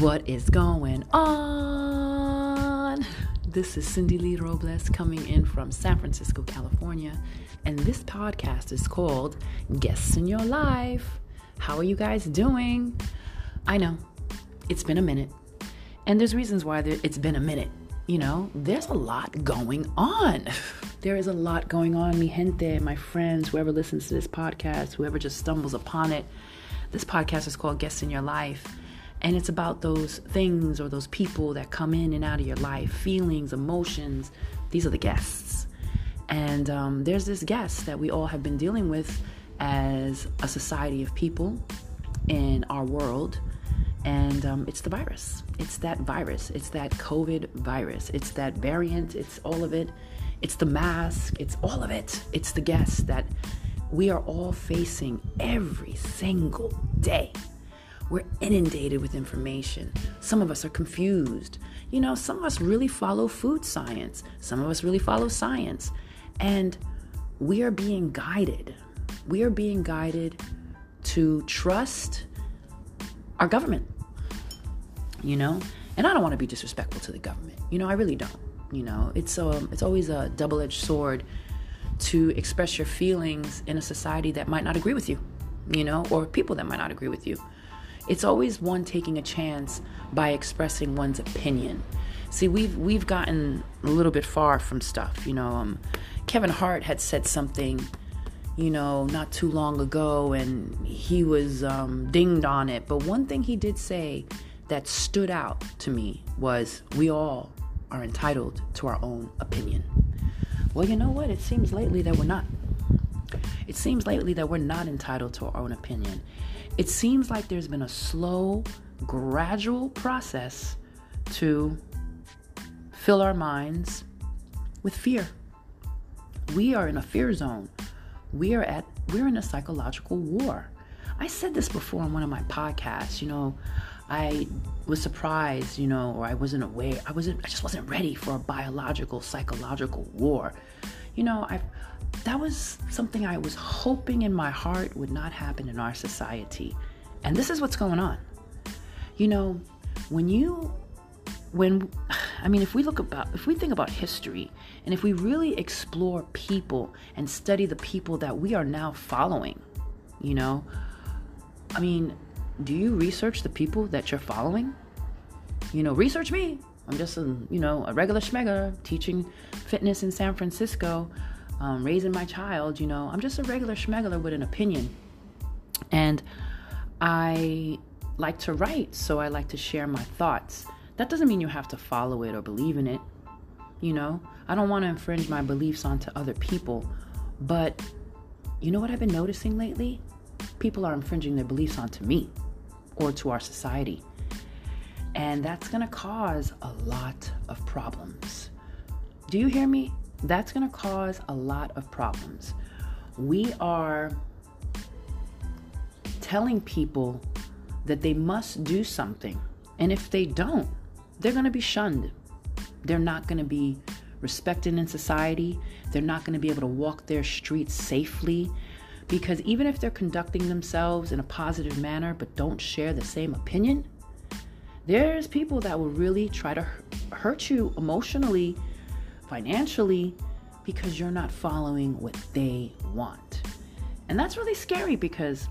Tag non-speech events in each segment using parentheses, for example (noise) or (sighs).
What is going on? This is Cindy Lee Robles coming in from San Francisco, California, and this podcast is called Guests in Your Life. How are you guys doing? I know it's been a minute, and there's reasons why it's been a minute. You know, there's a lot going on. (laughs) There is a lot going on, mi gente, my friends, whoever listens to this podcast, whoever just stumbles upon it. This podcast is called Guests in Your Life. And it's about those things or those people that come in and out of your life, feelings, emotions. These are the guests. And um, there's this guest that we all have been dealing with as a society of people in our world. And um, it's the virus. It's that virus. It's that COVID virus. It's that variant. It's all of it. It's the mask. It's all of it. It's the guest that we are all facing every single day. We're inundated with information. Some of us are confused. You know, some of us really follow food science, some of us really follow science. And we are being guided. We are being guided to trust our government. You know, and I don't want to be disrespectful to the government. You know, I really don't. You know, it's um, it's always a double-edged sword to express your feelings in a society that might not agree with you. You know, or people that might not agree with you. It's always one taking a chance by expressing one's opinion. See, we've we've gotten a little bit far from stuff. You know, um, Kevin Hart had said something, you know, not too long ago, and he was um, dinged on it. But one thing he did say that stood out to me was, "We all are entitled to our own opinion." Well, you know what? It seems lately that we're not. It seems lately that we're not entitled to our own opinion. It seems like there's been a slow, gradual process to fill our minds with fear. We are in a fear zone. We are at we're in a psychological war. I said this before on one of my podcasts, you know, I was surprised, you know, or I wasn't aware. I wasn't I just wasn't ready for a biological psychological war. You know, I've that was something I was hoping in my heart would not happen in our society. And this is what's going on. You know, when you when (sighs) I mean if we look about if we think about history and if we really explore people and study the people that we are now following, you know, I mean, do you research the people that you're following? You know, research me. I'm just a, you know, a regular schmegger teaching fitness in San Francisco um, raising my child, you know, I'm just a regular schmeggler with an opinion. And I like to write, so I like to share my thoughts. That doesn't mean you have to follow it or believe in it. You know, I don't want to infringe my beliefs onto other people. But you know what I've been noticing lately? People are infringing their beliefs onto me or to our society. And that's going to cause a lot of problems. Do you hear me? That's going to cause a lot of problems. We are telling people that they must do something. And if they don't, they're going to be shunned. They're not going to be respected in society. They're not going to be able to walk their streets safely. Because even if they're conducting themselves in a positive manner but don't share the same opinion, there's people that will really try to hurt you emotionally financially because you're not following what they want. And that's really scary because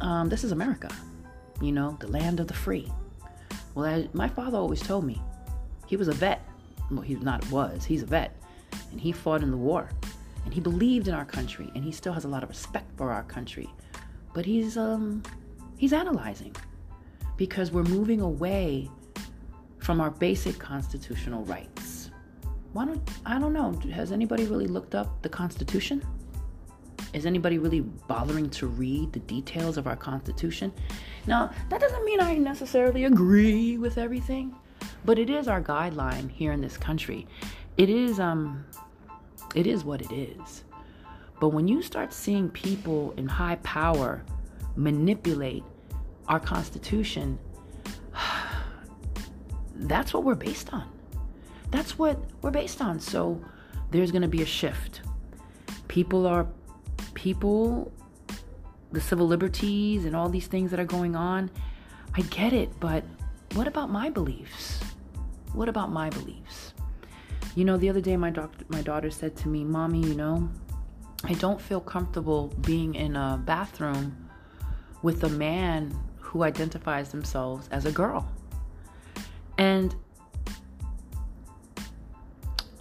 um, this is America, you know, the land of the free. Well, I, my father always told me he was a vet. Well, he not was, he's a vet. And he fought in the war. And he believed in our country. And he still has a lot of respect for our country. But he's um he's analyzing because we're moving away from our basic constitutional rights why don't I don't know. Has anybody really looked up the Constitution? Is anybody really bothering to read the details of our Constitution? Now, that doesn't mean I necessarily agree with everything, but it is our guideline here in this country. It is um it is what it is. But when you start seeing people in high power manipulate our Constitution, (sighs) that's what we're based on. That's what we're based on. So there's going to be a shift. People are, people, the civil liberties and all these things that are going on, I get it, but what about my beliefs? What about my beliefs? You know, the other day my doctor, my daughter said to me, "Mommy, you know, I don't feel comfortable being in a bathroom with a man who identifies themselves as a girl." And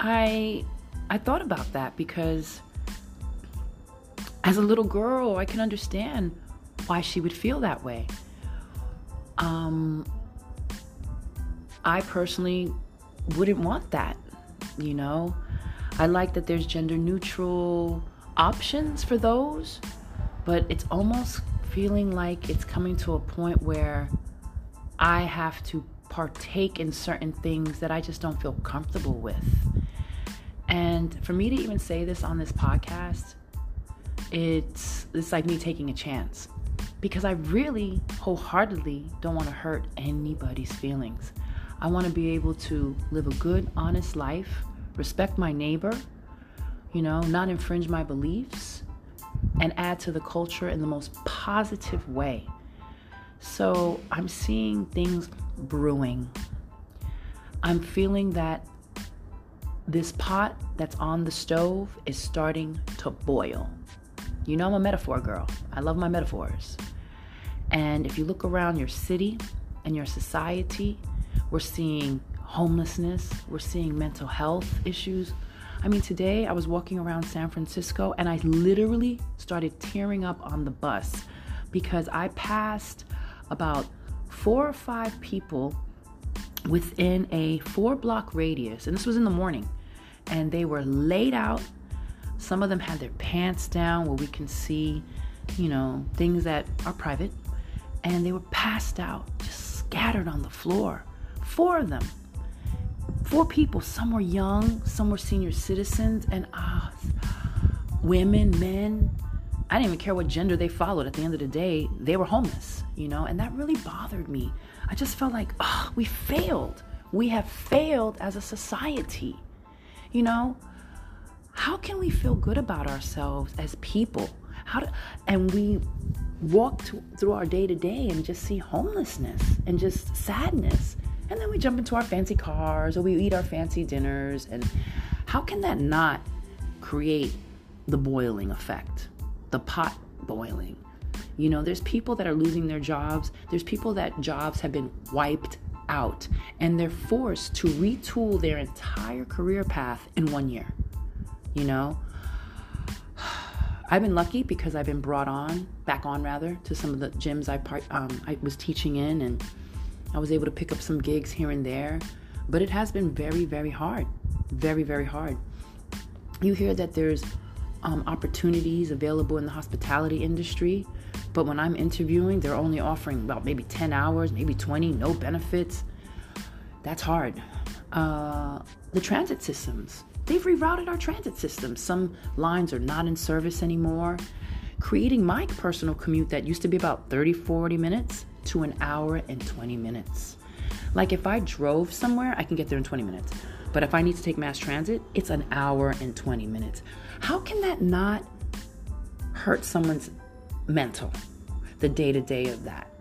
I I thought about that because as a little girl, I can understand why she would feel that way. Um, I personally wouldn't want that, you know. I like that there's gender neutral options for those, but it's almost feeling like it's coming to a point where I have to partake in certain things that I just don't feel comfortable with. And for me to even say this on this podcast, it's it's like me taking a chance because I really wholeheartedly don't want to hurt anybody's feelings. I want to be able to live a good, honest life, respect my neighbor, you know, not infringe my beliefs, and add to the culture in the most positive way. So I'm seeing things brewing. I'm feeling that this pot that's on the stove is starting to boil. You know, I'm a metaphor girl. I love my metaphors. And if you look around your city and your society, we're seeing homelessness, we're seeing mental health issues. I mean, today I was walking around San Francisco and I literally started tearing up on the bus because I passed about four or five people within a four block radius, and this was in the morning, and they were laid out. Some of them had their pants down where we can see, you know, things that are private and they were passed out, just scattered on the floor. Four of them. Four people. Some were young, some were senior citizens, and ah, women, men. I didn't even care what gender they followed. At the end of the day, they were homeless, you know, and that really bothered me. I just felt like, oh, we failed. We have failed as a society. You know, how can we feel good about ourselves as people? How do, and we walk to, through our day to day and just see homelessness and just sadness. And then we jump into our fancy cars or we eat our fancy dinners. And how can that not create the boiling effect, the pot boiling? You know, there's people that are losing their jobs, there's people that jobs have been wiped out, and they're forced to retool their entire career path in one year. You know, I've been lucky because I've been brought on, back on rather, to some of the gyms I part, um, I was teaching in, and I was able to pick up some gigs here and there. But it has been very, very hard, very, very hard. You hear that there's um, opportunities available in the hospitality industry, but when I'm interviewing, they're only offering about maybe 10 hours, maybe 20, no benefits. That's hard. Uh, the transit systems They've rerouted our transit system. Some lines are not in service anymore, creating my personal commute that used to be about 30, 40 minutes to an hour and 20 minutes. Like if I drove somewhere, I can get there in 20 minutes. But if I need to take mass transit, it's an hour and 20 minutes. How can that not hurt someone's mental, the day to day of that?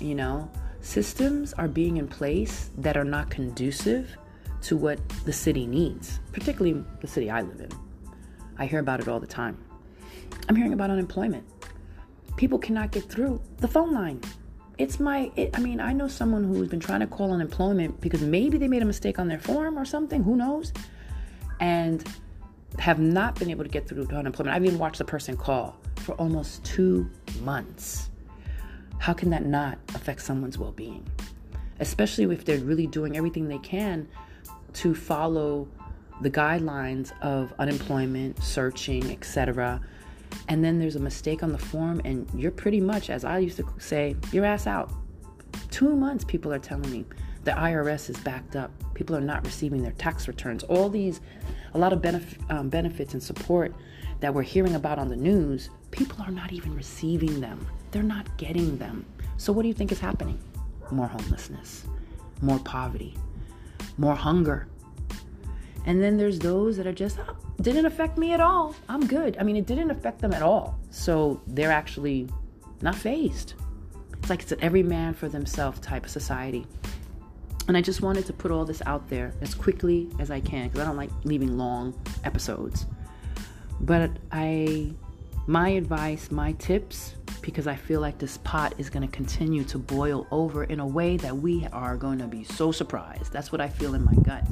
You know, systems are being in place that are not conducive to what the city needs, particularly the city I live in. I hear about it all the time. I'm hearing about unemployment. People cannot get through the phone line. It's my, it, I mean, I know someone who's been trying to call unemployment because maybe they made a mistake on their form or something, who knows, and have not been able to get through to unemployment. I've even watched the person call for almost two months. How can that not affect someone's well being? Especially if they're really doing everything they can to follow the guidelines of unemployment, searching, etc. And then there's a mistake on the form, and you're pretty much, as I used to say, your ass out. Two months, people are telling me the IRS is backed up. People are not receiving their tax returns. All these, a lot of benef- um, benefits and support that we're hearing about on the news, people are not even receiving them. They're not getting them. So, what do you think is happening? More homelessness, more poverty, more hunger. And then there's those that are just, oh, didn't affect me at all. I'm good. I mean, it didn't affect them at all. So they're actually not phased. It's like it's an every man for themselves type of society. And I just wanted to put all this out there as quickly as I can because I don't like leaving long episodes. But I, my advice, my tips, because I feel like this pot is going to continue to boil over in a way that we are going to be so surprised. That's what I feel in my gut.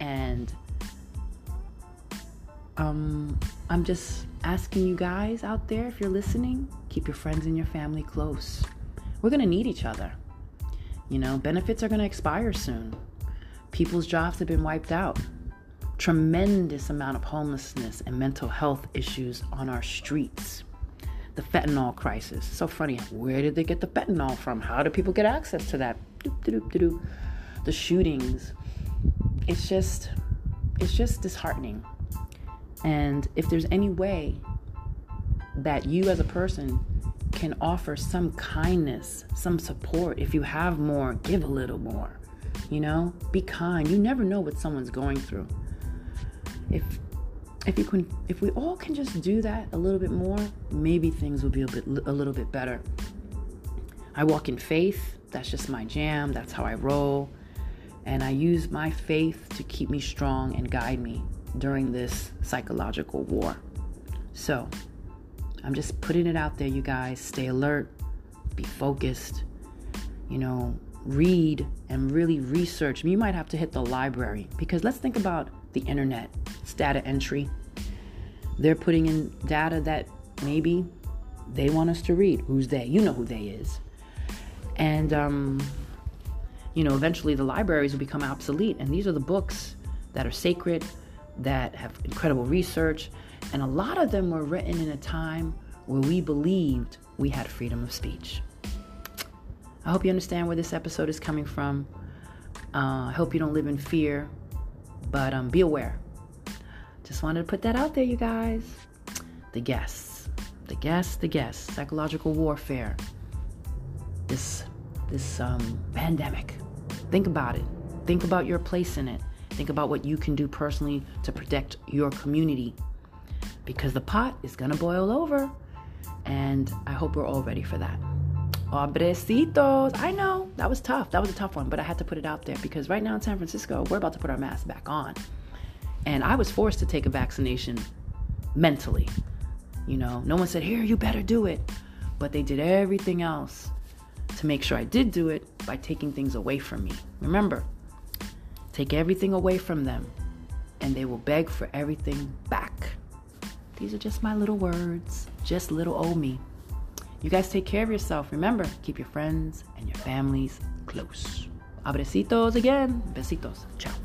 And um, I'm just asking you guys out there, if you're listening, keep your friends and your family close. We're going to need each other. You know, benefits are going to expire soon. People's jobs have been wiped out. Tremendous amount of homelessness and mental health issues on our streets. The fentanyl crisis. So funny. Where did they get the fentanyl from? How do people get access to that? The shootings. It's just, it's just disheartening. And if there's any way that you as a person can offer some kindness, some support. If you have more, give a little more. You know, be kind. You never know what someone's going through. If if you can if we all can just do that a little bit more, maybe things will be a bit a little bit better. I walk in faith. That's just my jam. That's how I roll. And I use my faith to keep me strong and guide me during this psychological war. So, I'm just putting it out there, you guys. Stay alert, be focused, you know, read and really research. You might have to hit the library because let's think about the internet, it's data entry. They're putting in data that maybe they want us to read. Who's they? You know who they is. And, um, you know, eventually the libraries will become obsolete. And these are the books that are sacred, that have incredible research, and a lot of them were written in a time where we believed we had freedom of speech. I hope you understand where this episode is coming from. Uh, I hope you don't live in fear, but um, be aware. Just wanted to put that out there, you guys. The guests, the guests, the guests. Psychological warfare. This this um, pandemic. Think about it. Think about your place in it. Think about what you can do personally to protect your community because the pot is going to boil over. And I hope we're all ready for that. Abrecitos. I know that was tough. That was a tough one, but I had to put it out there because right now in San Francisco, we're about to put our masks back on. And I was forced to take a vaccination mentally. You know, no one said, Here, you better do it. But they did everything else to make sure I did do it by taking things away from me. Remember, take everything away from them, and they will beg for everything back. These are just my little words, just little old me. You guys take care of yourself. Remember, keep your friends and your families close. Abrecitos again. Besitos. Ciao.